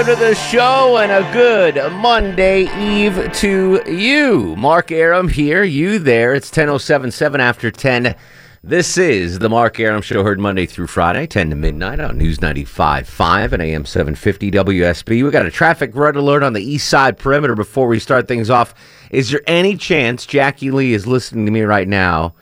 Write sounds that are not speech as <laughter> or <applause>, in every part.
Welcome to the show and a good Monday Eve to you. Mark Arum here, you there. It's 10.077 after 10. This is the Mark Arum Show, heard Monday through Friday, 10 to midnight on News 95.5 and AM 750 WSB. We got a traffic red alert on the east side perimeter before we start things off. Is there any chance Jackie Lee is listening to me right now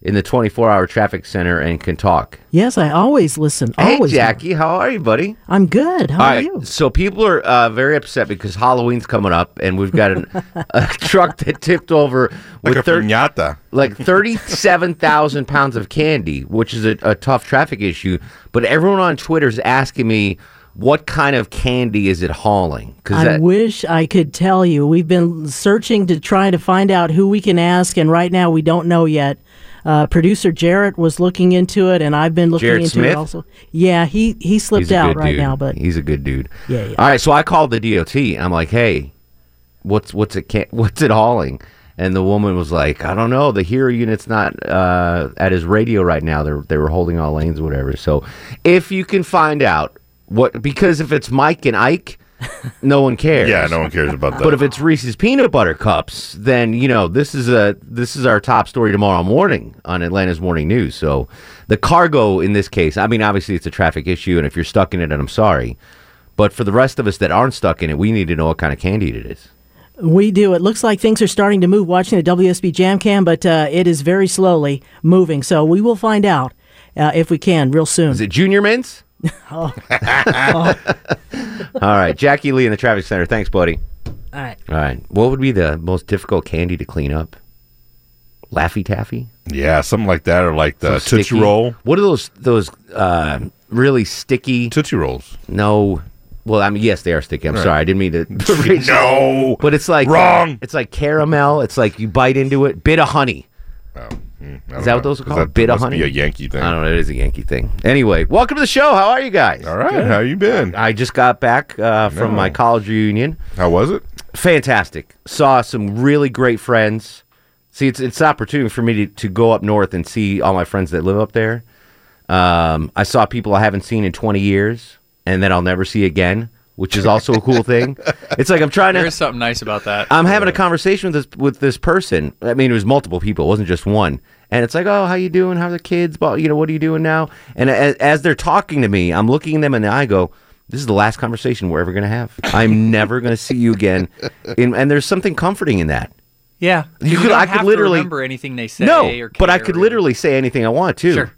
in the 24 hour traffic center and can talk? Yes, I always listen. Hey, Always. Jackie, how are you, buddy? I'm good. How All are right, you? so people are uh, very upset because Halloween's coming up, and we've got an, <laughs> a truck that tipped over with a thir- piñata. like thirty-seven thousand <laughs> pounds of candy, which is a, a tough traffic issue. But everyone on Twitter is asking me what kind of candy is it hauling? Because I wish I could tell you. We've been searching to try to find out who we can ask, and right now we don't know yet. Uh, producer Jarrett was looking into it, and I've been looking Jarrett into Smith? it also. Yeah, he he slipped out right dude. now, but he's a good dude. Yeah, yeah. All right, so I called the DOT. I'm like, hey, what's what's it can- <laughs> what's it hauling? And the woman was like, I don't know. The hero unit's not uh, at his radio right now. They they were holding all lanes, or whatever. So if you can find out what, because if it's Mike and Ike, no one cares. Yeah, no one cares about that. But if it's Reese's peanut butter cups, then you know this is a this is our top story tomorrow morning on Atlanta's morning news. So the cargo in this case, I mean, obviously it's a traffic issue, and if you're stuck in it, and I'm sorry, but for the rest of us that aren't stuck in it, we need to know what kind of candy it is. we do. It looks like things are starting to move. Watching the WSB Jam Cam, but uh, it is very slowly moving. So we will find out uh, if we can real soon. Is it Junior Mints? <laughs> Oh. All right, Jackie Lee in the traffic center. Thanks, buddy. All right. All right, what would be the most difficult candy to clean up? Laffy Taffy. yeah, something like that, or like the So Tootsie sticky. Roll. What are those those uh, really sticky? Tootsie Rolls. No. Well, I mean, yes, they are sticky. I'm sorry, I didn't mean to. <laughs> <laughs> No. but it's like Wrong. It's like caramel. It's like you bite into it. Bit-O-Honey. Oh, mm, Is that know. what those are called? That Bit of must honey. Be a Yankee thing. I don't know. It is a Yankee thing. Anyway, welcome to the show. How are you guys? All right, how you been? I just got back uh, from my college reunion. How was it? Fantastic. Saw some really great friends. See, it's it's an opportunity for me to, to go up north and see all my friends that live up there. Um, I saw people I haven't seen in 20 years and that I'll never see again, which is also a cool thing. It's like I'm trying to. is something nice about that. I'm having a conversation with this with this person. I mean, it was multiple people. It wasn't just one. And it's like, oh, how you doing? How are the kids? But you know, what are you doing now? And as, as they're talking to me, I'm looking them in the eye. go, this is the last conversation we're ever going to have. I'm <laughs> never going to see you again. And, and there's something comforting in that. yeah, You could- don't I could have to literally- remember anything they say. no, or but I could or- literally say anything I want to. Sure.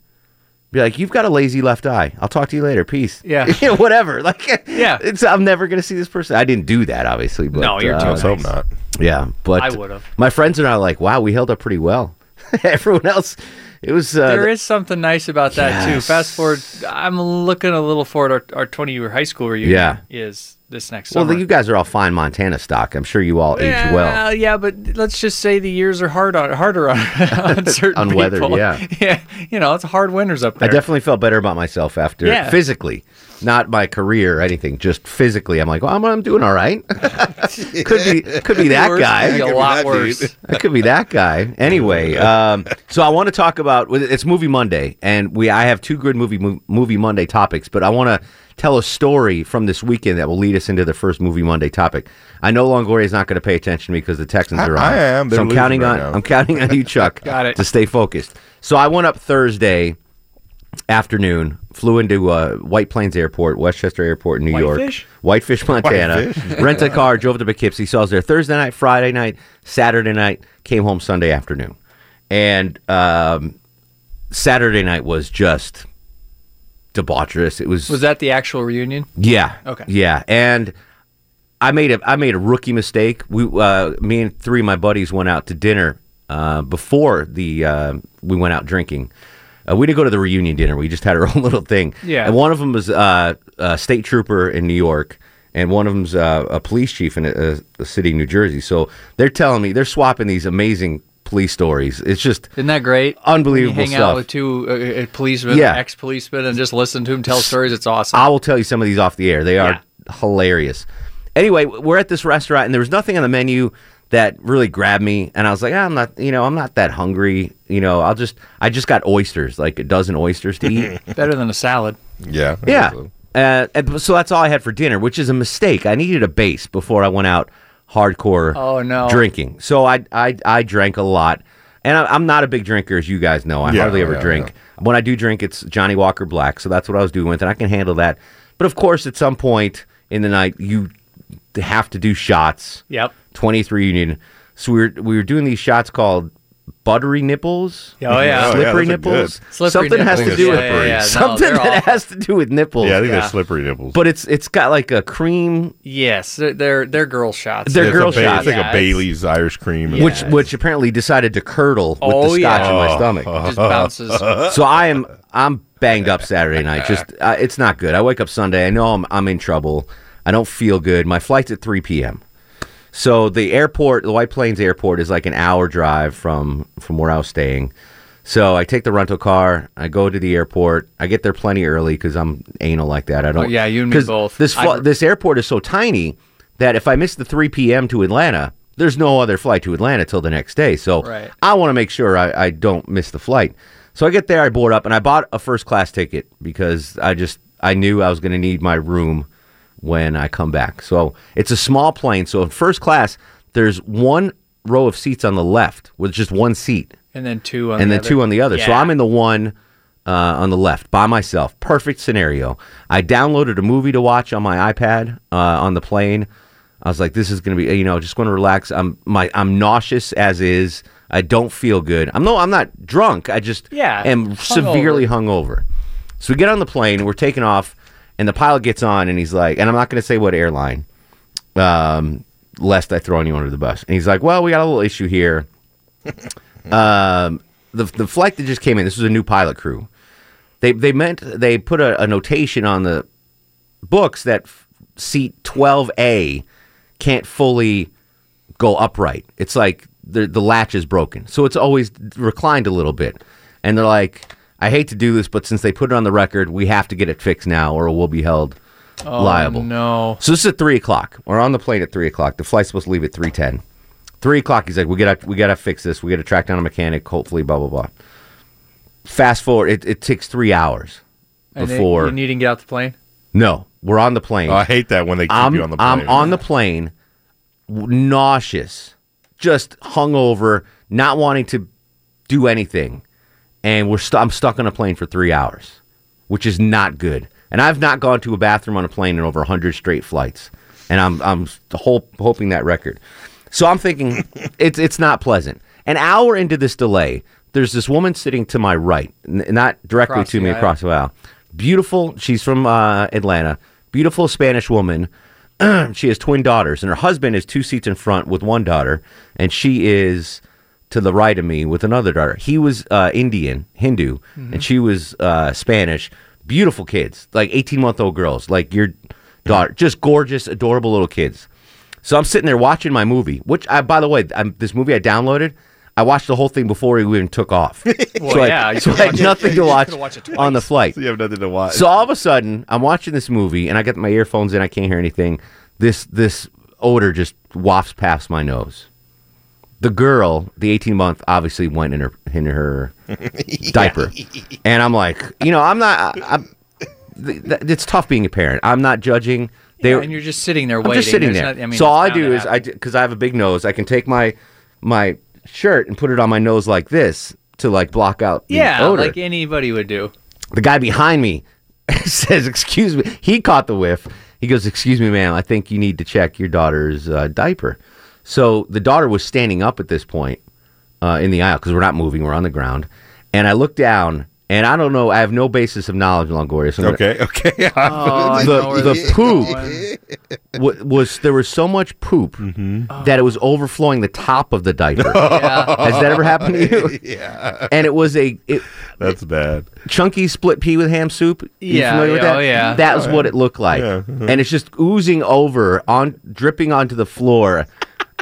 Be like, you've got a lazy left eye. I'll talk to you later. Peace. Yeah. <laughs> You know, whatever. <laughs> Like, Yeah. It's I'm never going to see this person. I didn't do that, obviously. But No, you're too uh, Let's hope not. Yeah, but I would've. My friends and I are like, wow, we held up pretty well. <laughs> Everyone else, it was. Uh, There is something nice about that too. Fast forward, I'm looking a little forward. Our, our 20 year high school reunion Yeah. is this next one. well, summer. you guys are all fine Montana stock. I'm sure you all age well. yeah, but let's just say the years are hard on harder on, <laughs> on <laughs> certain On weather, people. yeah. <laughs> yeah. You know, it's hard winters up there. I definitely felt better about myself after Yeah. physically, not my career or anything. Just physically, I'm like, well, I'm, I'm doing all right. could be, could be that Worse, guy. could be a Could be lot that worse. dude. I could be that guy. Anyway, um, so I want to talk about it's Movie Monday, and we I have two good movie movie Monday topics, but I want to tell a story from this weekend that will lead us us into the first movie Monday topic. I know Longoria is not going to pay attention to me because the Texans I- are on. I am. They're so I'm counting right on. now. I'm counting on you, Chuck, <laughs> Got it. to stay focused. So I went up Thursday afternoon, flew into uh, White Plains Airport, Westchester Airport in New York, Whitefish? Whitefish, Montana. <laughs> Rent a car, drove to Poughkeepsie. So I was there Thursday night, Friday night, Saturday night, came home Sunday afternoon, and um, Saturday night was just debaucherous. It was Was that the actual reunion? yeah. Okay. Yeah, and I made a I made a rookie mistake. We uh, me and three of my buddies went out to dinner uh, before the uh, we went out drinking. Uh, we didn't go to the reunion dinner. We just had our <laughs> own little thing. Yeah. And one of them was uh, a state trooper in New York, and one of them's uh, a police chief in a, a city in New Jersey. So they're telling me they're swapping these amazing police stories. It's just Isn't that great? Unbelievable When you hang stuff. out with two uh, uh, policemen, Yeah. ex-policemen, and just listen to them tell stories. It's awesome. I will tell you some of these off the air. They are Yeah. hilarious. Anyway, we're at this restaurant and there was nothing on the menu that really grabbed me and I was like, "Ah, I'm not, you know, I'm not that hungry. You know, I'll just I just got oysters, like a dozen oysters to eat. <laughs> Better than a salad. Yeah. yeah. absolutely. Uh, and so that's all I had for dinner, which is a mistake. I needed a base before I went out hardcore Oh, no. drinking. So I I I drank a lot. And I, I'm not a big drinker, as you guys know. I Yeah, hardly oh, ever yeah, drink. When I do drink, it's Johnnie Walker Black. So that's what I was doing with, it. and I can handle that. But of course, at some point in the night, you have to do shots. Yep. 23 Union. So we were we were doing these shots called buttery nipples. Oh, yeah. Oh, yeah, slippery nipples. Slippery something has to do with yeah, yeah. No, something they're that awful. has to do with nipples. Yeah, I think Yeah. they're slippery nipples. but it's it's got like a cream, Yes, they're they're, they're girl shots. They're it's girl a ba- shots. It's like Yeah, a it's- Bailey's Irish cream. and- which which apparently decided to curdle with Oh, the scotch yeah. in my stomach. just bounces. <laughs> so I am I'm banged up Saturday night. Just uh, it's not good. I wake up Sunday. I know I'm I'm in trouble. I don't feel good. My flight's at 3 p.m. So the airport, the White Plains Airport, is like an hour drive from from where I was staying. So I take the rental car. I go to the airport. I get there plenty early because I'm anal like that. I don't. Oh, yeah, you and me both. This fl- this airport is so tiny that if I miss the 3 p.m. to Atlanta, there's no other flight to Atlanta till the next day. So Right. I want to make sure I, I don't miss the flight. So I get there, I board up, and I bought a first class ticket because I just I knew I was going to need my room when I come back. So it's a small plane. So in first class, there's one row of seats on the left with just one seat, and then two on and the then other. two on the other. So I'm in the one uh, on the left by myself. Perfect scenario. I downloaded a movie to watch on my iPad uh, on the plane. I was like, this is going to be, you know, just going to relax. I'm my I'm nauseous as is. I don't feel good. I'm no, I'm not drunk. I just Yeah, am hungover. severely hungover. So we get on the plane. We're taking off, and the pilot gets on, and he's like, and I'm not going to say what airline, um, lest I throw anyone under the bus. And he's like, well, we got a little issue here. <laughs> um, the the flight that just came in. This was a new pilot crew. They they meant they put a, a notation on the books that f- seat 12A can't fully go upright. It's like the the latch is broken, so it's always reclined a little bit. And they're like, I hate to do this, but since they put it on the record, we have to get it fixed now, or we'll be held oh, liable. Oh, No. So this is at three o'clock. We're on the plane at three o'clock. The flight's supposed to leave at three ten. Three o'clock. He's like, we gotta we gotta fix this. We gotta track down a mechanic. Hopefully, blah blah blah. Fast forward. It, it takes three hours And they- before. you need to get out the plane. no, we're on the plane. Oh, I hate that when they keep I'm, you on the plane. I'm on the plane, w- nauseous, just hungover, not wanting to do anything, and we're stu- I'm stuck on a plane for three hours, which is not good. And I've not gone to a bathroom on a plane in over hundred straight flights, and I'm I'm hop- hoping that record. So I'm thinking <laughs> it's it's not pleasant. An hour into this delay, there's this woman sitting to my right, n- not directly Across to me aisle. across the aisle. Beautiful. She's from uh, Atlanta. Beautiful Spanish woman. <clears throat> she has twin daughters, and her husband is two seats in front with one daughter, and she is to the right of me with another daughter. He was uh, Indian, Hindu, and she was uh, Spanish. Beautiful kids, like 18 month old girls, like your daughter, just gorgeous, adorable little kids. So I'm sitting there watching my movie, which I, by the way, I'm, this movie I downloaded. I watched the whole thing before we even took off. <laughs> Well, so yeah, I, you <laughs> so I had watched it- nothing to you watch it on the flight. So you have nothing to watch. So all of a sudden, I'm watching this movie and I get my earphones in. I can't hear anything. This this odor just wafts past my nose. The girl, the 18 month, obviously went in her in her <laughs> diaper, and I'm like, you know, I'm not. I, I'm, th- th- it's tough being a parent. I'm not judging They and you're just sitting there I'm waiting. just sitting There's there. not- I mean, so all I do is I because I have a big nose, I can take my my shirt and put it on my nose like this to like block out the yeah, odor. like anybody would do. the guy behind me <laughs> says, "Excuse me." He caught the whiff. He goes, "Excuse me, ma'am. I think you need to check your daughter's uh, diaper." So the daughter was standing up at this point uh, in the aisle because we're not moving; we're on the ground. And I look down, and I don't know. I have no basis of knowledge, Longoria. So I'm gonna- Okay, okay. <laughs> Oh, the the poop going. wa- was there was so much poop Mm-hmm. that it was overflowing the top of the diaper. <laughs> Yeah. Has that ever happened to you? <laughs> yeah. And it was a it, That's bad. chunky split pea with ham soup. You Yeah, familiar with that? oh, yeah. That was what it looked like, Yeah, uh-huh. and it's just oozing over on dripping onto the floor.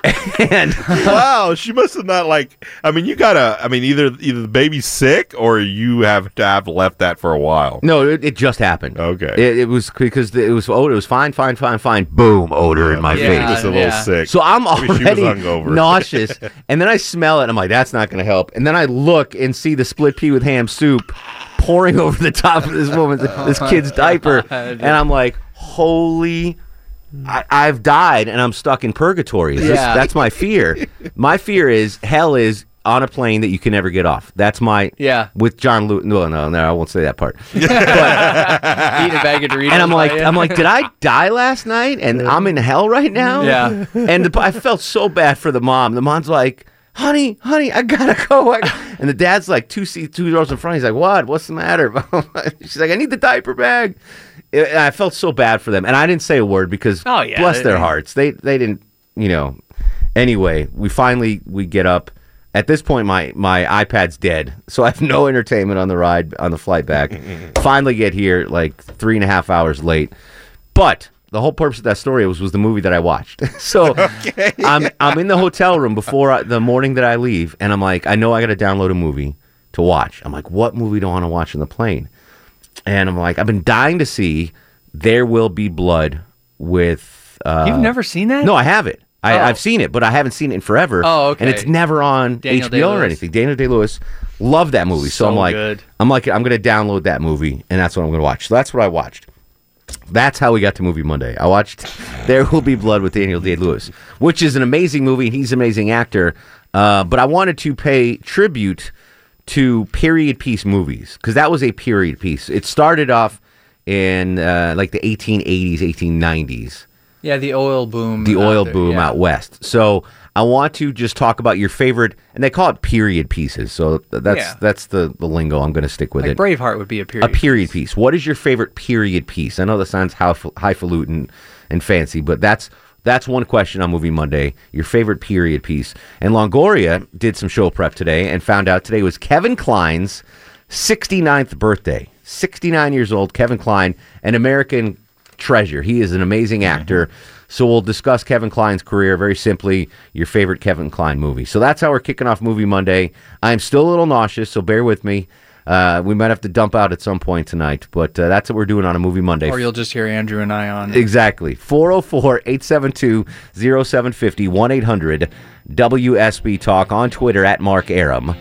<laughs> and wow, she must have not like. I mean, you gotta. I mean, either either the baby's sick or you have to have left that for a while. no, it, it just happened. Okay. it, it was because it was odor. It was fine, fine, fine, fine. Boom, odor in my Maybe face. She was a little Yeah. sick. So I'm Maybe already nauseous, <laughs> and then I smell it. I'm like, that's not going to help. And then I look and see the split pea with ham soup pouring <laughs> over the top of this woman's, this kid's diaper, and I'm like, holy. I, I've died and I'm stuck in purgatory. Is this- Yeah. that's my fear. <laughs> My fear is hell is on a plane that you can never get off. That's my Yeah. With John Lewis. No, no, no. I won't say that part. <laughs> Eat a bag of Doritos. And I'm like, I'm like, did I <laughs> die last night? And I'm in hell right now. Yeah. And the, I felt so bad for the mom. The mom's like, honey, honey, I gotta go. And the dad's like two seats, two rows in front. He's like, what? What's the matter? She's like, I need the diaper bag. And I felt so bad for them, and I didn't say a word because, Oh, yeah, bless they- their hearts, they they didn't, you know. Anyway, we finally we get up. At this point, my my iPad's dead, so I have no entertainment on the ride on the flight back. <laughs> finally, get here like three and a half hours late, but the whole purpose of that story was was the movie that I watched. <laughs> so <laughs> I'm I'm in the hotel room before I, the morning that I leave, and I'm like, I know I got to download a movie to watch. I'm like, what movie do I want to watch on the plane? And I'm like, I've been dying to see There Will Be Blood with. Uh, You've never seen that? no, I have it. I, Oh. I've seen it, but I haven't seen it in forever. Oh, okay. And it's never on Daniel HBO or Day-Lewis. anything. Daniel Day Lewis, love that movie. So, So I'm like, good. I'm like, I'm gonna download that movie, and that's what I'm gonna watch. So that's what I watched. That's how we got to Movie Monday. I watched There Will Be Blood with Daniel Day Lewis, which is an amazing movie. He's an amazing actor. Uh, but I wanted to pay tribute to period piece movies because that was a period piece. It started off in uh, like the 1880s, 1890s Yeah, the oil boom. the oil there, boom yeah. out west. So I want to just talk about your favorite, and they call it period pieces. So that's Yeah. that's the, the lingo. I'm going to stick with Like it. Braveheart would be a period. a period piece. What is your favorite period piece? I know that sounds highf- highfalutin and fancy, but that's that's one question on Movie Monday. Your favorite period piece. And Longoria did some show prep today and found out today was Kevin Kline's 69th birthday. 69 years old, Kevin Kline, an American treasure. He is an amazing mm-hmm. actor. So we'll discuss Kevin Kline's career very simply, your favorite Kevin Kline movie. So that's how we're kicking off Movie Monday. I'm still a little nauseous, so bear with me. Uh, we might have to dump out at some point tonight, but uh, that's what we're doing on a Movie Monday. Or you'll just hear Andrew and I on. Exactly. 404 872 0750 1 800 WSB Talk on Twitter at Mark Arum.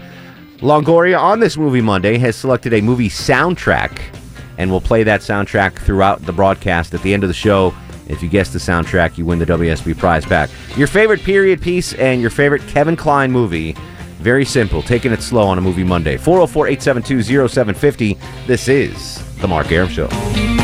Longoria on this Movie Monday has selected a movie soundtrack, and we'll play that soundtrack throughout the broadcast at the end of the show. If you guess the soundtrack, you win the WSB prize pack. Your favorite period piece and your favorite Kevin Kline movie. Very simple. Taking it slow on a Movie Monday. 404 872 0750. This is The Mark Arum Show.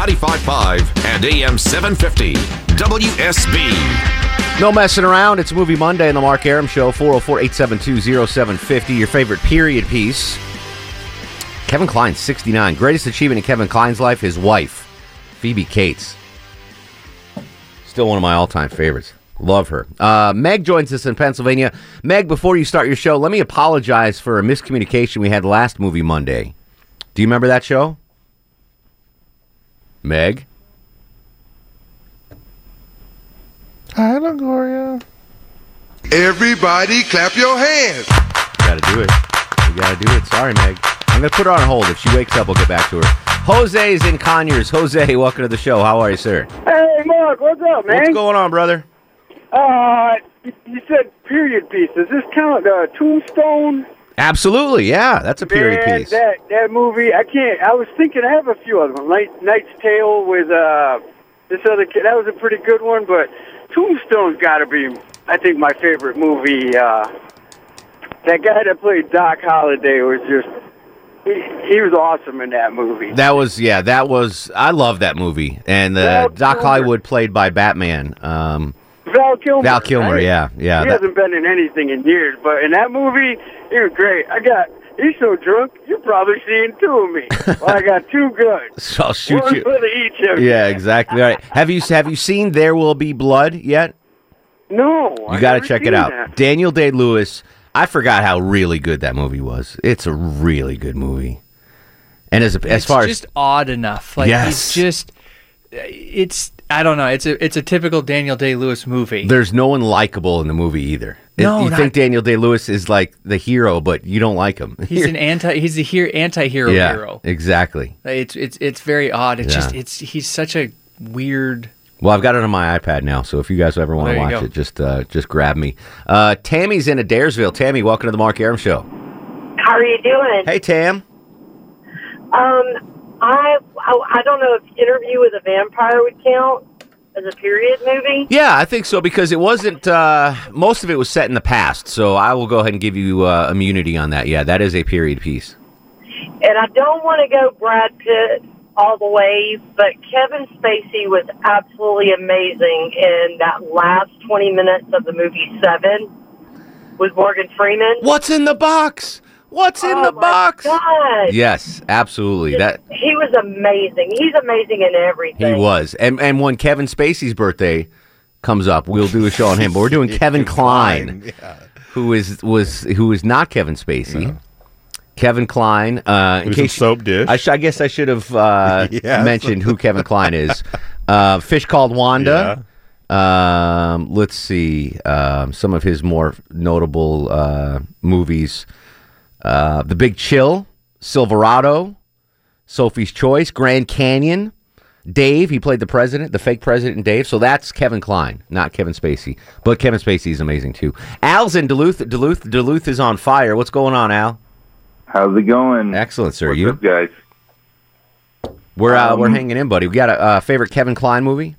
95.5 and AM 750 WSB. No messing around. It's Movie Monday in the Mark Arum Show, 404 872 0750. Your favorite period piece. Kevin Kline, 69. Greatest achievement in Kevin Kline's life, his wife, Phoebe Cates. Still one of my all time favorites. Love her. Uh, Meg joins us in Pennsylvania. Meg, before you start your show, let me apologize for a miscommunication we had last Movie Monday. Do you remember that show? Meg? Hi, Longoria. Everybody clap your hands. Gotta do it. You gotta do it. Sorry, Meg. I'm I'm gonna put her on hold. If she wakes up, we'll get back to her. Jose's in Conyers. Jose, welcome to the show. How are you, sir? Hey, Mark, what's up, man? What's going on, brother? Uh, you said period piece. Does this count? Uh, Tombstone. Absolutely, yeah. That's a period Man, piece. That that movie, I can't. I was thinking I have a few of them. Night, Knight's Tale with uh this other kid. That was a pretty good one, but Tombstone's got to be, I think, my favorite movie. Uh, that guy that played Doc Holliday was just. He, he was awesome in that movie. That was yeah. That was I love that movie. And uh, Doc Kilmer. Hollywood played by Batman. Um, Val Kilmer. Val Kilmer, right? yeah, yeah. He that- hasn't been in anything in years, but in that movie, he was great. I got. He's so drunk, you're probably seeing two of me. <laughs> well, I got two guns. so I'll shoot One you. for each of you. Yeah, exactly. All right. Have you have you seen There Will Be Blood yet? No, You got to check it out. that. Daniel Day Lewis. I forgot how really good that movie was. It's a really good movie. And as as it's far as just odd enough. Like Yes. he's just it's I don't know. It's a it's a typical Daniel Day Lewis movie. there's no one likable in the movie either. No, you not- think Daniel Day Lewis is like the hero, but you don't like him. He's an <laughs> anti he's a hero anti-hero yeah, hero. exactly. It's it's it's very odd. It's just it's he's such a weird Well, I've got it on my iPad now, so if you guys ever want to watch go. it, just uh, just grab me. Uh, Tammy's in Adairsville. Tammy, welcome to the Mark Arum Show. How are you doing? Hey, Tam. Um, I, I I don't know if Interview with a Vampire would count as a period movie. Yeah, I think so because it wasn't. Uh, most of it was set in the past, so I will go ahead and give you uh, immunity on that. Yeah, that is a period piece. And I don't want to go Brad Pitt all the way, but Kevin Spacey was absolutely amazing in that last 20 minutes of the movie Seven with Morgan Freeman. What's in the box? What's in oh the box? God. Yes, absolutely. That He was amazing. He's amazing in everything. he was. And and when Kevin Spacey's birthday comes up, we'll do a show on him. But we're doing <laughs> Kevin Kline, who is was who is not Kevin Spacey. Kevin Kline. Uh, in Who's a case soap dish. I, sh- I guess I should have uh, <laughs> Yes. mentioned who Kevin Kline is. Uh, Fish called Wanda. Um, let's see um, some of his more notable uh, movies: uh, The Big Chill, Silverado, Sophie's Choice, Grand Canyon. Dave, he played the president, the fake president Dave. So that's Kevin Kline, not Kevin Spacey. But Kevin Spacey is amazing too. Al's in Duluth. Duluth, Duluth is on fire. What's going on, Al? How's it going? Excellent, sir. What's you? up, guys? We're uh, we're Um, hanging in, buddy. We got a uh, favorite Kevin Kline movie?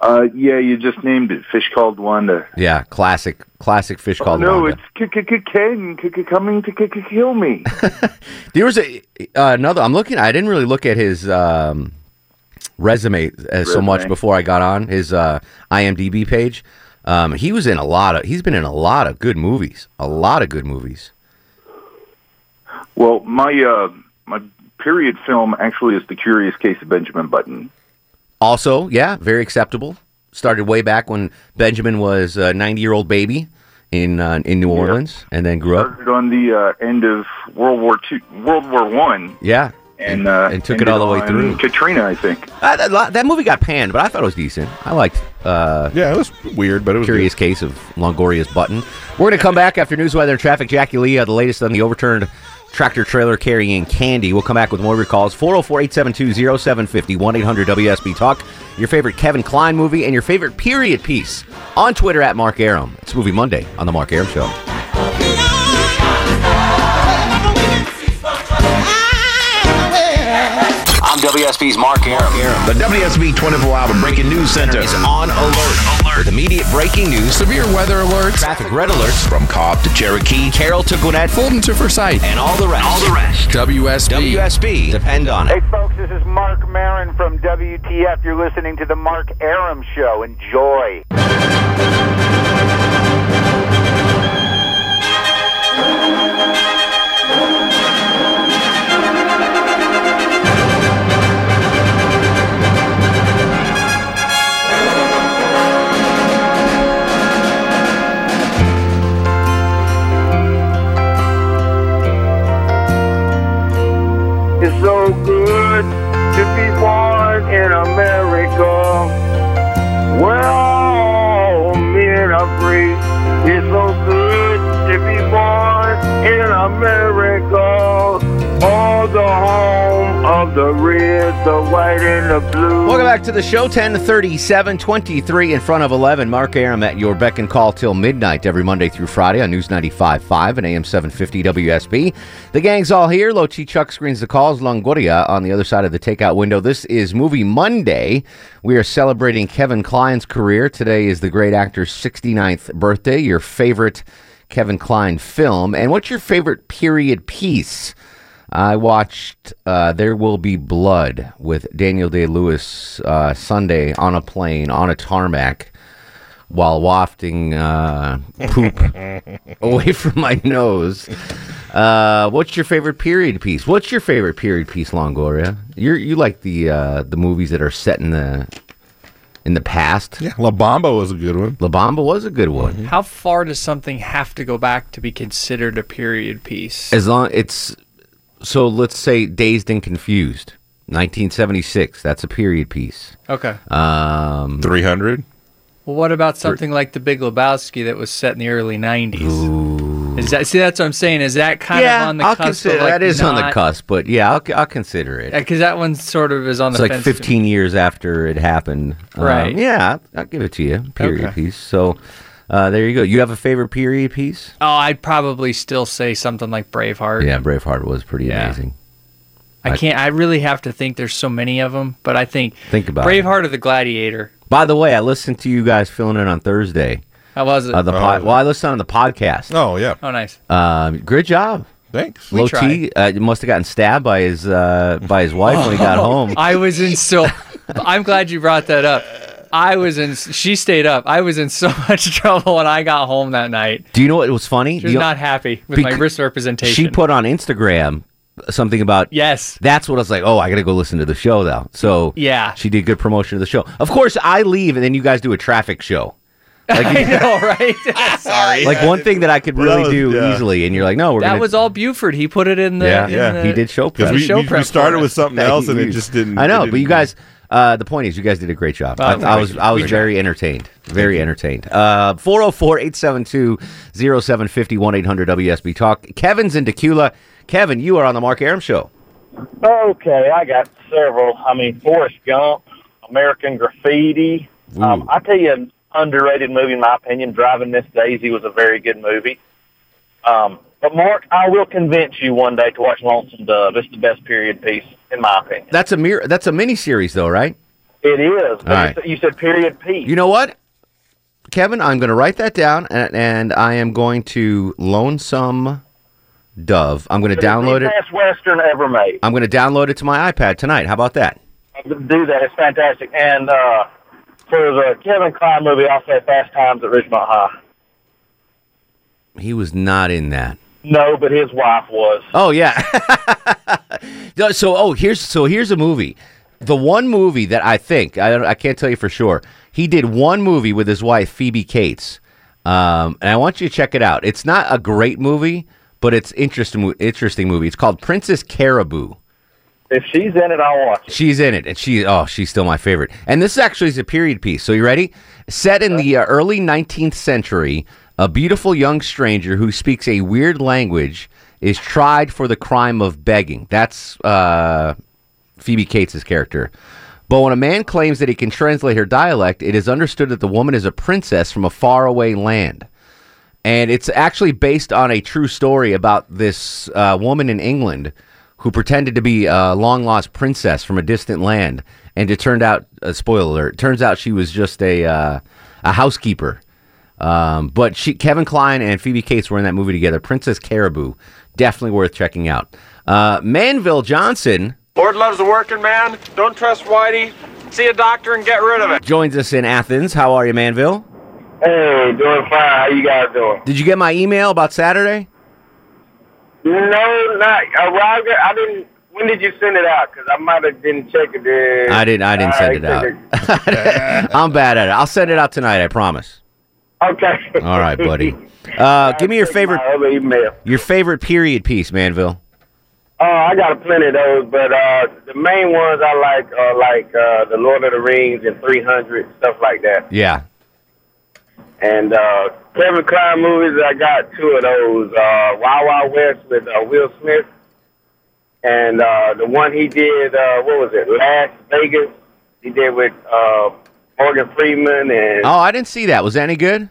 Uh, yeah, you just named it. Fish called Wanda. Yeah, classic, classic fish called oh, no, Wanda. it's k- k- Ken coming to kill me. <laughs> There was a uh, another. I'm looking. I didn't really look at his um, resume uh, so much before I got on his uh, IMDb page. Um, he was in a lot of. He's been in a lot of good movies. A lot of good movies. well, my uh, my period film actually is The Curious Case of Benjamin Button. Also, yeah, very acceptable. Started way back when Benjamin was a 90 year old baby in uh, in New Orleans, and then grew up. Started on the uh, end of World War Two, World War One, Yeah, and uh, and took it all the way through. Katrina, I think. Uh, that, that movie got panned, but I thought it was decent. I liked. Uh, yeah, it was weird, but it was a curious case of Longoria's button. We're going to come back after news, weather, and traffic. Jackie Lee, uh, the latest on the overturned tractor trailer carrying candy. We'll come back with more of your calls. 404 872 0750 1 800 WSB Talk. Your favorite Kevin Kline movie and your favorite period piece on Twitter at Mark Arum. It's Movie Monday on The Mark Arum Show. I'm WSB's Mark Arum. The WSB 24 Hour Breaking News Center is on alert. With immediate breaking news, Severe weather alerts. traffic red alerts, from Cobb to Cherokee. Carroll to Gwinnett, Fulton to Forsyth. and all the rest. All the rest. WSB. WSB. Depend on it. Hey, folks, this is Marc Maron from WTF. You're listening to The Mark Arum Show. Enjoy. The white, and the blue. Welcome back to the show. 1037, 23 in front of 11. Mark Arum at your beck and call till midnight every Monday through Friday on News 95.5 and AM 750 WSB. The gang's all here. Low T Chuck screens the calls. Longoria on the other side of the takeout window. This is Movie Monday. We are celebrating Kevin Kline's career. Today is the great actor's 69th birthday. Your favorite Kevin Kline film. And what's your favorite period piece? I watched uh, There Will Be Blood with Daniel Day Lewis uh, Sunday on a plane on a tarmac while wafting uh, poop <laughs> away from my nose. Uh, what's your favorite period piece? What's your favorite period piece, Longoria? You you like the uh, the movies that are set in the in the past? Yeah, La Bamba was a good one. La Bamba was a good one. How far does something have to go back to be considered a period piece? As long it's so let's say Dazed and Confused, 1976. That's a period piece. Okay. Um, 300. Well, what about something like The Big Lebowski that was set in the early '90s? Is that see? That's what I'm saying. Is that kind yeah, of on the I'll cusp? consider like that is on the cusp, but yeah, I'll, I'll consider it. Because that one sort of is on It's the like fence. 15 years after it happened. Um, Right. yeah, I'll, I'll give it to you. Period Okay. piece. So uh, there you go. You have a favorite period piece? Oh, I'd probably still say something like Braveheart. Yeah, Braveheart was pretty Yeah. amazing. I I- can't. I really have to think. There's so many of them, but I think Think about it. Braveheart or the Gladiator. By the way, I listened to you guys filling in on Thursday. How was it? Uh, the pod, well, I listened on the podcast. Oh yeah. Oh, nice. Um, great job. Thanks. We Low tried. T uh, must have gotten stabbed by his uh, by his wife when he got <laughs> home. I was in so. I'm glad you brought that up. I was in. She stayed up. I was in so <laughs> much trouble when I got home that night. Do you know what was funny? She was You not happy with my wrist representation. She put on Instagram something about yes. That's what I was like. Oh, I got to go listen to the show now. So Yeah. she did good promotion of the show. Of course, I leave and then you guys do a traffic show. <laughs> Like, I know, right? <laughs> Sorry. like one thing that I could really was- do yeah. easily, and you're like, no, we're that gonna. was all Buford. He put it in the. yeah, in yeah, the- he did show prep. We, show we, we started with something else he- and it just didn't. I know, it but you didn't- guys. Uh, the point is, you guys did a great job. Oh, I, I was. I was We very entertained. Very entertained. Uh, 404 872 0750 1 800 WSB Talk. Kevin's in Tequila. Kevin, you are on the Mark Arum Show. Okay, I got several. I mean, Forrest Gump, American Graffiti. Um, I tell you, an underrated movie in my opinion. Driving Miss Daisy was a very good movie. Um, but Mark, I will convince you one day to watch Lonesome Dove. It's the best period piece in my opinion. That's a mir- That's a mini series, though, right? It is. But All right. you said period piece. You know what, Kevin? I'm going to write that down, and, and I am going to Lonesome Dove. I'm going to download it. best western ever made. I'm going to download it to my iPad tonight. How about that? Do that. It's fantastic. And uh, for the Kevin Kline movie, I'll say Fast Times at Ridgemont High. He was not in that. No, but his wife was. Oh yeah. <laughs> So oh here's so here's a movie. The one movie that I think I don't, I can't tell you for sure. He did one movie with his wife Phoebe Cates, um, and I want you to check it out. It's not a great movie, but it's interesting. Interesting movie. It's called Princess Caraboo. If she's in it, I'll watch it. She's in it, and she oh she's still my favorite. And this actually is a period piece. So you ready? Set in the uh, early 19th century, a beautiful young stranger who speaks a weird language is tried for the crime of begging. That's uh, Phoebe Cates' character. But when a man claims that he can translate her dialect, it is understood that the woman is a princess from a faraway land. And it's actually based on a true story about this uh, woman in England who pretended to be a long lost princess from a distant land. And it turned out, uh, spoiler alert, turns out she was just a, uh, a housekeeper. Um, but she, Kevin Kline and Phoebe Cates were in that movie together. Princess Caraboo, definitely worth checking out. Uh, Manville Johnson Lord loves a working man. Don't trust Whitey. See a doctor and get rid of it. joins us in Athens. How are you, Manville? Hey, doing fine. How you guys doing? Did you get my email about Saturday? No, not. Uh, well, I, got- I didn't. When did you send it out? Because I might have didn't check it. There. I didn't. I didn't All send right, it out. <laughs> I'm bad at it. I'll send it out tonight. I promise. Okay. All right, buddy. <laughs> Uh, give me your favorite. Email. Your favorite period piece, Manville. Uh, I got a plenty of those, but uh, the main ones I like are like uh, the Lord of the Rings and 300 stuff like that. Yeah. And uh, Kevin Kline movies, I got two of those. Uh, Wild Wild West with uh, Will Smith and uh, the one he did, uh, what was it, Last Vegas? He did with uh, Morgan Freeman and Oh, I didn't see that. Was that any good?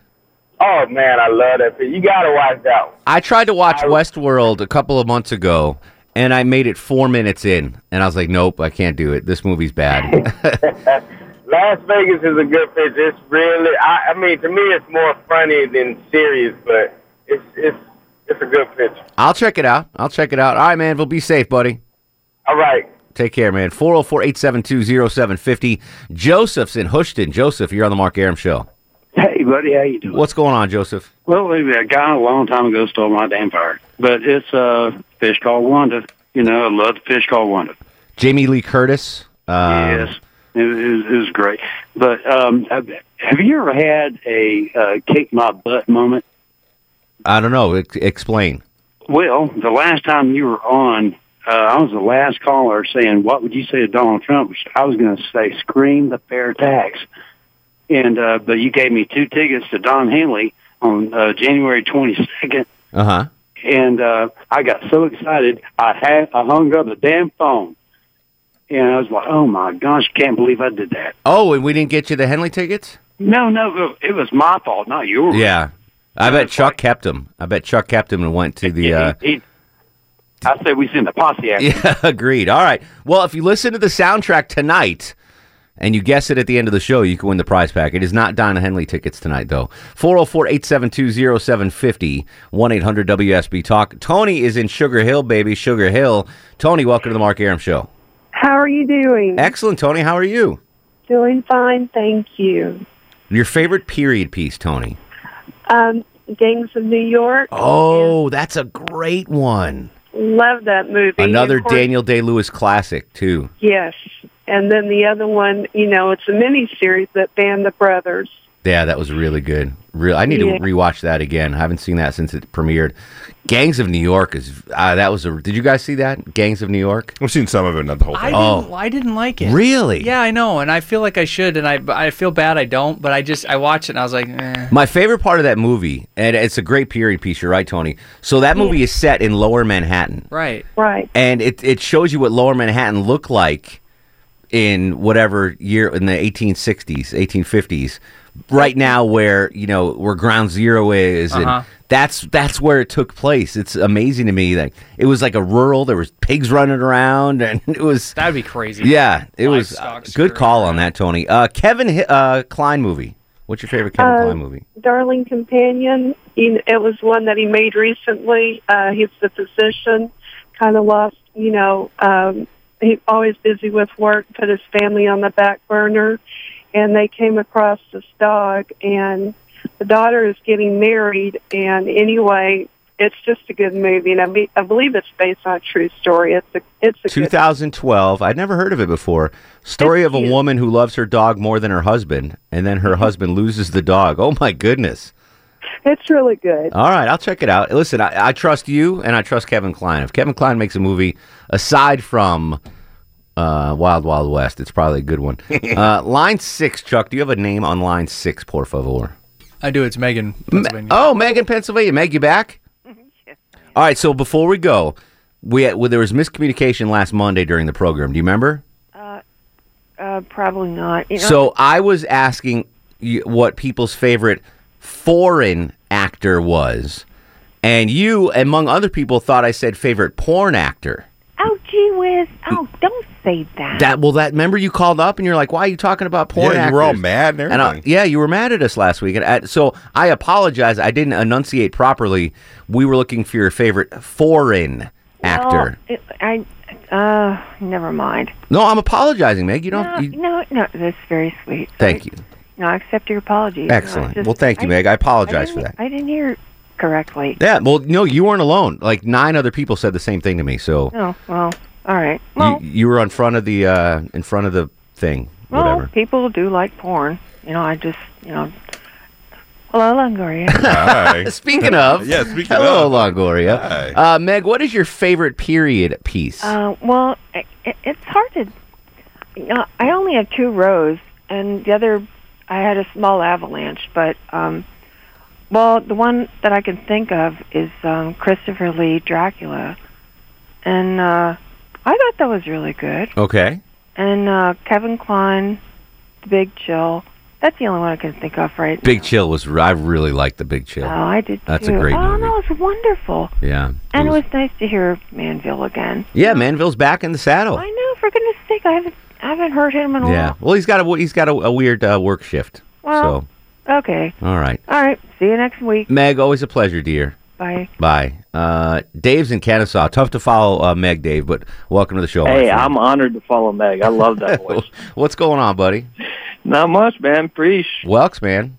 oh man, I love that. You gotta watch that one. I tried to watch Westworld a couple of months ago, and I made it four minutes in, and I was like, "Nope, I can't do it. This movie's bad." <laughs> <laughs> Last Vegas is a good picture. It's really, I, I mean, to me, it's more funny than serious, but it's it's it's a good pitch. I'll check it out. I'll check it out. All right, man. We'll be safe, buddy. All right. Take care, man. 404 872 0750. Joseph's in Houston. Joseph, you're on the Mark Arum Show. Hey, buddy, how you doing? What's going on, Joseph? Well, a guy a long time ago stole my damn fire, but it's a fish called Wanda. You know, I love the fish called Wanda. Jamie Lee Curtis. Um, yes, it, was- it was great. But um, have have you ever had a uh, kick my butt moment? I don't know. Explain. Well, the last time you were on, uh, I was the last caller saying, "What would you say to Donald Trump?" I was going to say, "Scream the fair tax." And uh, but you gave me two tickets to Don Henley on uh, January twenty second, Uh huh. and uh, I got so excited I had I hung up the damn phone, and I was like, "Oh my gosh, can't believe I did that." Oh, and we didn't get you the Henley tickets? No, no, it was my fault, not yours. Yeah. I bet Chuck kept them. I bet Chuck kept them and went to the. Uh, He, I say we send the posse after. yeah, <laughs> agreed. All right. Well, if you listen to the soundtrack tonight and you guess it at the end of the show, you can win the prize pack. It is not Donna Henley tickets tonight, though. 404 872 0750 1 800 WSB Talk. Tony is in Sugar Hill, baby. Sugar Hill. Tony, welcome to the Mark Arum Show. How are you doing? Excellent, Tony. How are you? Doing fine, thank you. Your favorite period piece, Tony? Um, Gangs of New York. Oh, that's a great one. Love that movie. Another course- Daniel Day Lewis classic, too. Yes. And then the other one, you know, it's a mini series that Band the Brothers. Yeah, that was really good. Real, I need Yeah. to rewatch that again. I haven't seen that since it premiered. Gangs of New York is uh, that was a. Did you guys see that? Gangs of New York. I've seen some of it, not the whole I thing. didn't. I didn't like it. Oh. Really? Yeah, I know, and I feel like I should, and I I feel bad I don't, but I just I watched it and I was like, eh. My favorite part of that movie, and it's a great period piece. You're right, Tony. So that movie is set in Lower Manhattan, right, right, and it it shows you what Lower Manhattan looked like in whatever year in the 1860s, 1850s. Right now, where you know where Ground Zero is, Uh-huh. and that's that's where it took place. It's amazing to me that it was like a rural. There was pigs running around, <laughs> and it was that'd be crazy. yeah, it was uh, good call on that, Tony. Uh, Kevin Hi- uh, Kline movie. What's your favorite Kevin Uh, Kline movie? Darling Companion. You- It was one that he made recently. Uh, he's the physician, kind of lost, you know, um, he's always busy with work, put his family on the back burner, and they came across this dog, and the daughter is getting married, and anyway, it's just a good movie, and I, be, I believe it's based on a true story. It's a, it's a good 2012. I'd never heard of it before. Story of a woman who loves her dog more than her husband, and then Mm-hmm. her husband loses the dog. Oh my goodness! It's really good. All right, I'll check it out. Listen, I, I trust you, and I trust Kevin Kline. If Kevin Kline makes a movie aside from uh, Wild Wild West, it's probably a good one. <laughs> uh, line six, Chuck. Do you have a name on line six, por favor? I do. It's Megan. Pennsylvania. Oh, Megan, Pennsylvania. Meg, you back? <laughs> All right. So before we go, we had, well, there was miscommunication last Monday during the program. Do you remember? Uh, uh, probably not. You know, So I was asking you what people's favorite foreign actor was, and you, among other people, thought I said favorite porn actor. oh, gee whiz. Oh, don't say that. That well, that remember you called up and you're like, "Why are you talking about porn?" Yeah, you were all mad and I- everything. yeah, you were mad at us last week, and I, so I apologize. I didn't enunciate properly. We were looking for your favorite foreign actor. Well, it, I, uh, never mind. No, I'm apologizing, Meg. You don't. no, you, no, no, that's very sweet. thank you. No, I accept your apology. You know, Excellent. just- well, thank you, Meg. I apologize for that. I didn't hear correctly. Yeah. Well, no, you weren't alone. Like nine other people said the same thing to me. So Oh, well, all right. Well, you, you were in front of the uh, in front of the thing. well, Whatever. people do like porn. You know, I just, you know. Hello, Longoria. <laughs> Hi. <laughs> Speaking of, Yeah, speaking hello, of. Longoria. Hi. Uh, Meg, what is your favorite period piece? Uh, well, it, it's hard to. You know, I only have two rows, and the other, I had a small avalanche. But, um, well, the one that I can think of is um, Christopher Lee Dracula, and uh, I thought that was really good. Okay. And uh, Kevin Kline, The Big Chill. That's the only one I can think of right Big Chill was. I really liked the Big Chill. Oh, I did That's too. a great oh, movie. no, it's wonderful. Yeah. And it was nice to hear Manville again. Yeah, Manville's back in the saddle. I know, for goodness sake, I haven't I haven't heard him in a while. Yeah. Well, he's got a he's got a, a weird uh, work shift. Well, okay. all right. All right. See you next week. Meg, always a pleasure, dear. Bye. Bye. Uh, Dave's in Kennesaw. Tough to follow uh, Meg, Dave, but welcome to the show. Hey. I'm honored to follow Meg. I love that <laughs> voice. What's going on, buddy? Not much, man. Preach. Welks, man.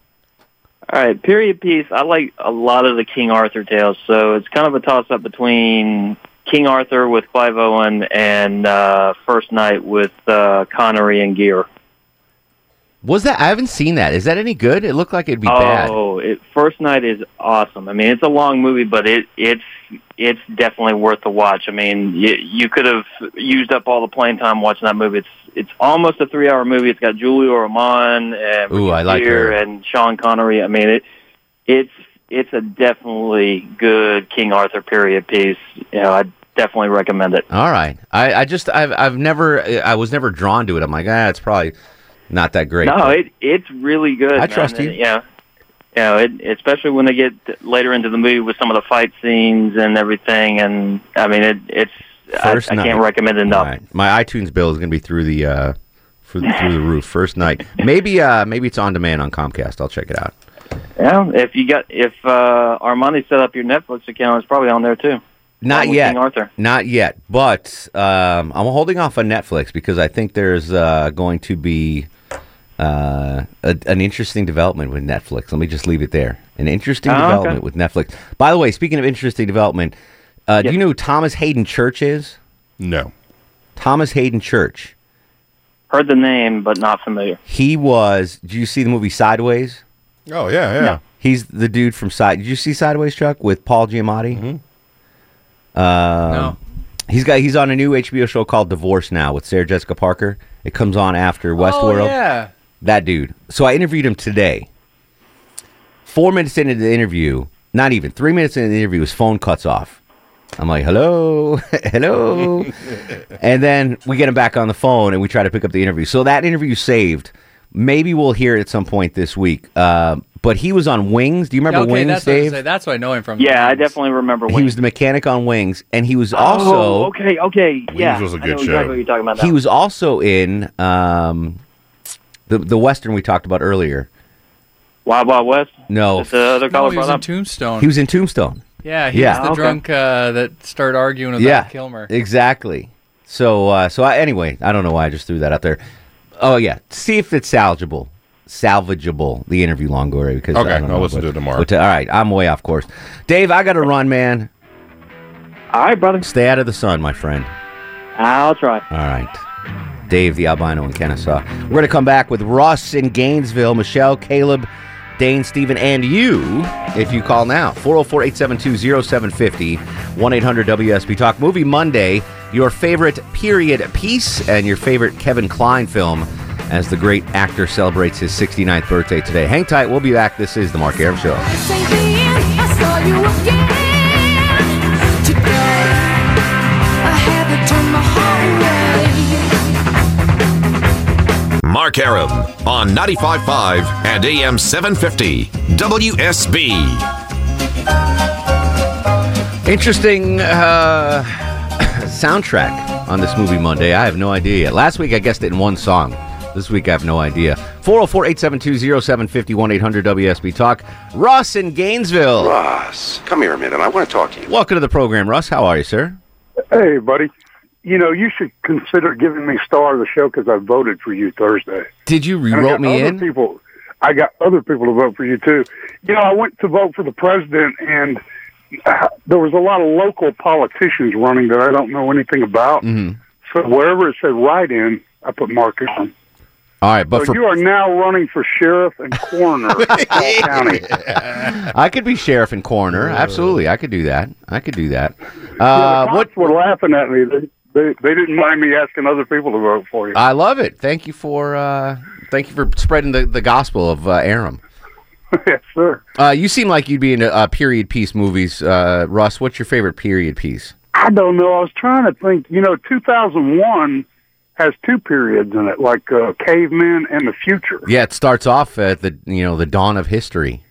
All right, period piece. I like a lot of the King Arthur tales, so it's kind of a toss up between King Arthur with Clive Owen and uh, First Knight with uh, Connery and Gere. Was that? I haven't seen that. Is that any good? It looked like it'd be bad. Oh, it, First Knight is awesome. I mean, it's a long movie, but it it's it's definitely worth the watch. I mean, you, you could have used up all the plane time watching that movie. It's it's almost a three hour movie. It's got Julia Ormond and Ooh, I like her. and Sean Connery. I mean, it it's it's a definitely good King Arthur period piece. You know, I definitely recommend it. All right. I, I just I've I've never I was never drawn to it. I'm like, ah, it's probably not that great. No, it it's really good. I man. trust you. And, Yeah. It, especially when they get later into the movie with some of the fight scenes and everything, and I mean, it, it's I, I First can't recommend it enough. Right. My iTunes bill is going to be through the uh, through, through the roof. First Knight. Maybe uh, maybe it's on demand on Comcast. I'll check it out. Yeah, if you got if uh, Armani set up your Netflix account, it's probably on there too. Not yet. King Arthur. Not yet. But um, I'm holding off on Netflix because I think there's uh, going to be uh, a, an interesting development with Netflix. Let me just leave it there. An interesting Oh, okay. development with Netflix. By the way, speaking of interesting development, uh, do you know who Thomas Haden Church is? No. Thomas Haden Church. Heard the name, but not familiar. He was. Did you see the movie Sideways? Oh yeah, yeah. He's the dude from Side. Did you see Sideways, Chuck, with Paul Giamatti? Mm-hmm. Um, No. He's got. He's on a new HBO show called Divorce Now with Sarah Jessica Parker. It comes on after Westworld. Oh, yeah. That dude. So I interviewed him today. Four minutes into the interview, not even three minutes into the interview, his phone cuts off. I'm like, hello, <laughs> hello. <laughs> and then we get him back on the phone and we try to pick up the interview. So that interview saved. Maybe we'll hear it at some point this week. Uh, but he was on Wings. Do you remember okay, Wings, that's what I Dave? gonna. That's what I know him from. Yeah, I definitely remember. Wings. He was the mechanic on Wings, and he was also oh, okay, okay, yeah. was a I good know show. Exactly what you're talking about. he was also in um, the the western we talked about earlier. Wild Wild West. No, Is the other No, color he was in? Tombstone. he was in Tombstone. yeah, he Yeah. was the Okay. drunk uh, that started arguing with yeah, Kilmer. exactly. So uh, so I, anyway, I don't know why I just threw that out there. Oh yeah, see if it's salvageable. Salvageable, the interview Longoria because Okay, I don't I'll know, listen but- to it tomorrow. but, uh, all right, I'm way off course. Dave, I got to run, man. All right, brother. Stay out of the sun, my friend. I'll try. All right. Dave, the albino in Kennesaw. We're going to come back with Russ in Gainesville, Michelle, Caleb, Dane, Stephen, and you if you call now. 404 872 0750 1 800 WSB Talk. Movie Monday, your favorite period piece and your favorite Kevin Kline film as the great actor celebrates his 69th birthday today. Hang tight. We'll be back. This is The Mark Arum Show. Mark Arum on 95.5 and AM 750 WSB. Interesting uh, <coughs> soundtrack on this movie Monday. I have no idea yet. Last week I guessed it in one song. This week I have no idea. 404 872 0750 1 800 WSB Talk. Russ in Gainesville. Russ, come here a minute. I want to talk to you. Welcome to the program, Russ. How are you, sir? Hey, buddy. You know, you should consider giving me star of the show because I voted for you Thursday. Did you And I re-wrote got me other in? People, I got other people to vote for you too. You know, I went to vote for the president, and uh, there was a lot of local politicians running that I don't know anything about. Mm-hmm. So wherever it said write-in, I put Mark in. All right, but so for you are now running for sheriff and coroner in <laughs> County. <laughs> I could be sheriff and coroner. Absolutely, I could do that. I could do that. Yeah, Uh, the what? cops were laughing at me. They, they didn't mind me asking other people to vote for you. I love it. Thank you for uh, thank you for spreading the, the gospel of uh, Arum. <laughs> yes, sir. Uh, you seem like you'd be into uh, period piece movies, uh, Russ. What's your favorite period piece? I don't know. I was trying to think. You know, 2001 has two periods in it, like uh, cavemen and the future. Yeah, it starts off at the you know the dawn of history.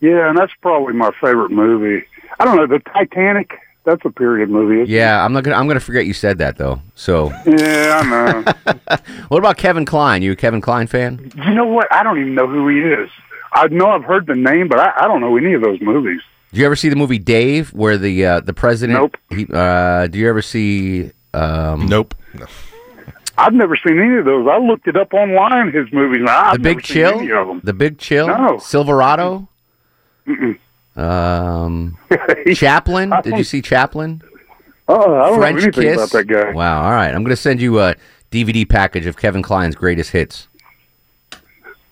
Yeah, and that's probably my favorite movie. I don't know the Titanic. That's a period movie. isn't Yeah, I'm not gonna I'm gonna forget you said that though. So? Yeah, I know. <laughs> what about Kevin Kline? You a Kevin Kline fan? you know what? I don't even know who he is. I know I've heard the name, but I, I don't know any of those movies. Did you ever see the movie Dave, where the uh, the president? Nope. He, uh, do you ever see? Um, nope. I've never seen any of those. I looked it up online. His movies. and I've the Big never seen any Chill. of them. The Big Chill. No. Silverado. Mm-mm. Um, <laughs> Chaplin. Did you see Chaplin? Oh, I don't French know anything Kiss. about that guy. Wow. All right. I'm going to send you a DVD package of Kevin Kline's greatest hits.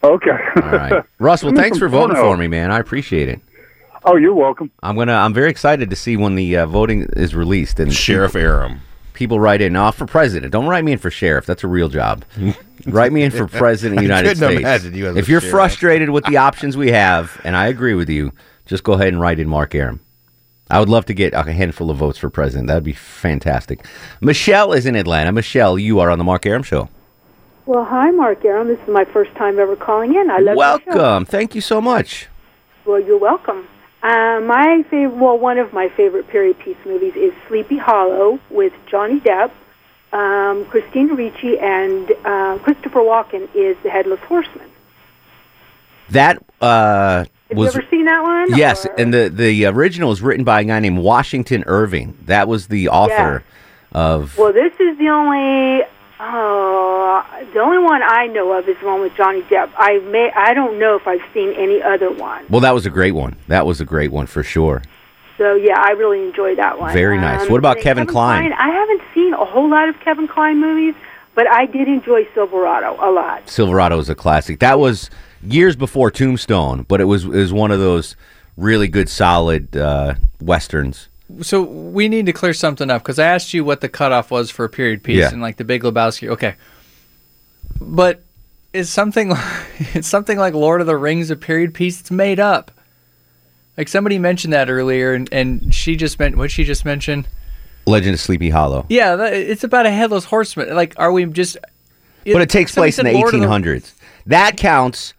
Okay. All right. <laughs> Russ, well, thanks for voting for me, man. I appreciate it. Oh, you're welcome. I'm gonna. I'm very excited to see when the uh, voting is released and Sheriff Arum. People write in. Off for president. Don't write me in for sheriff. That's a real job. <laughs> write me in for president of the United States. you if you're sheriff. frustrated with the options we have, and I agree with you, just go ahead and write in Mark Arum. I would love to get a handful of votes for president. That'd be fantastic. Michelle is in Atlanta. Michelle, you are on the Mark Arum show. Well, hi, Mark Arum. This is my first time ever calling in. I love. Welcome. Thank you so much. Well, you're welcome. Uh, my favorite, well, one of my favorite period piece movies is Sleepy Hollow with Johnny Depp, um, Christina Ricci, and uh, Christopher Walken is the Headless Horseman. That uh, Have was you ever seen that one? Yes, Or- and the the original was written by a guy named Washington Irving. That was the author of. Well, this is the only, uh, the only one I know of is the one with Johnny Depp. I may, I don't know if I've seen any other one. Well, that was a great one. That was a great one for sure. So yeah, I really enjoyed that one. Very nice. Um, What about and Kevin Kline? I haven't seen a whole lot of Kevin Kline movies, but I did enjoy Silverado a lot. Silverado is a classic. That was years before Tombstone, but it was it was one of those really good, solid uh, westerns. So we need to clear something up because I asked you what the cutoff was for a period piece Yeah. and like the Big Lebowski. Okay, but is something <laughs> is something like Lord of the Rings a period piece? It's made up. Like somebody mentioned that earlier, and, and she just meant what she just mentioned. Legend of Sleepy Hollow. Yeah, that, it's about a headless horseman. Like, are we just? But it takes place in the said Lord of 1800s. That counts.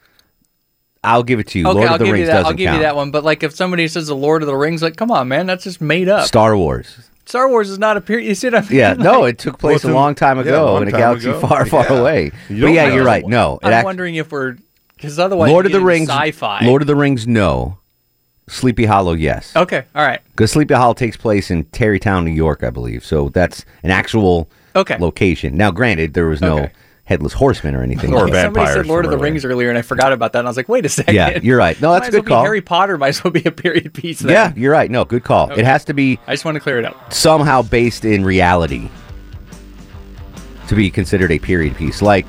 I'll give it to you. Okay, Lord I'll of the give Rings you that. doesn't I'll give count. you that one. But like, if somebody says the Lord of the Rings, like, come on, man, that's just made up. Star Wars. Star Wars is not a period. You see what I mean? Yeah, <laughs> no, it took place a long time ago in a galaxy far, far away. but yeah, you're right. No, it I'm act- wondering if we're because otherwise, Lord of the get into Rings. sci-fi. Lord of the Rings. No. Sleepy Hollow. Yes. Okay, all right. Because Sleepy Hollow takes place in Tarrytown, New York, I believe. So that's an actual Okay. location. Now, granted, there was no Okay. Headless horseman or anything. Or like that. Somebody said Lord of the Rings earlier, and I forgot about that. And I was like, wait a second. Yeah, you're right. No, that's a as well good be call. Harry Potter might as well be a period piece. Then. Yeah, you're right. No, good call. Okay. It has to be I just want to clear it up. somehow based in reality to be considered a period piece, like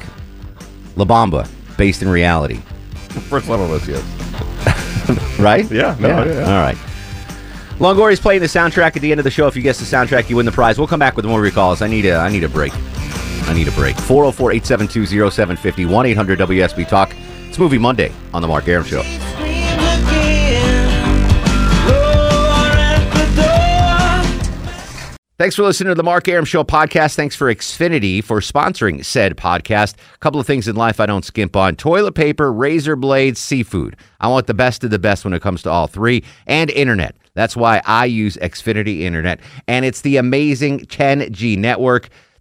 La Bamba, based in reality. <laughs> First one of us, yes. <laughs> right? Yeah, no, yeah, yeah. All right. Longoria's playing the soundtrack at the end of the show. If you guess the soundtrack, you win the prize. We'll come back with more recalls. I need a I need a break. I need a break. 404-872-0750 1-800 WSB Talk. It's Movie Monday on the Mark Arum Show. Thanks for listening to the Mark Arum Show podcast. Thanks for Xfinity for sponsoring said podcast. A couple of things in life I don't skimp on toilet paper, razor blades, seafood. I want the best of the best when it comes to all three, and internet. That's why I use Xfinity Internet, and it's the amazing 10G network.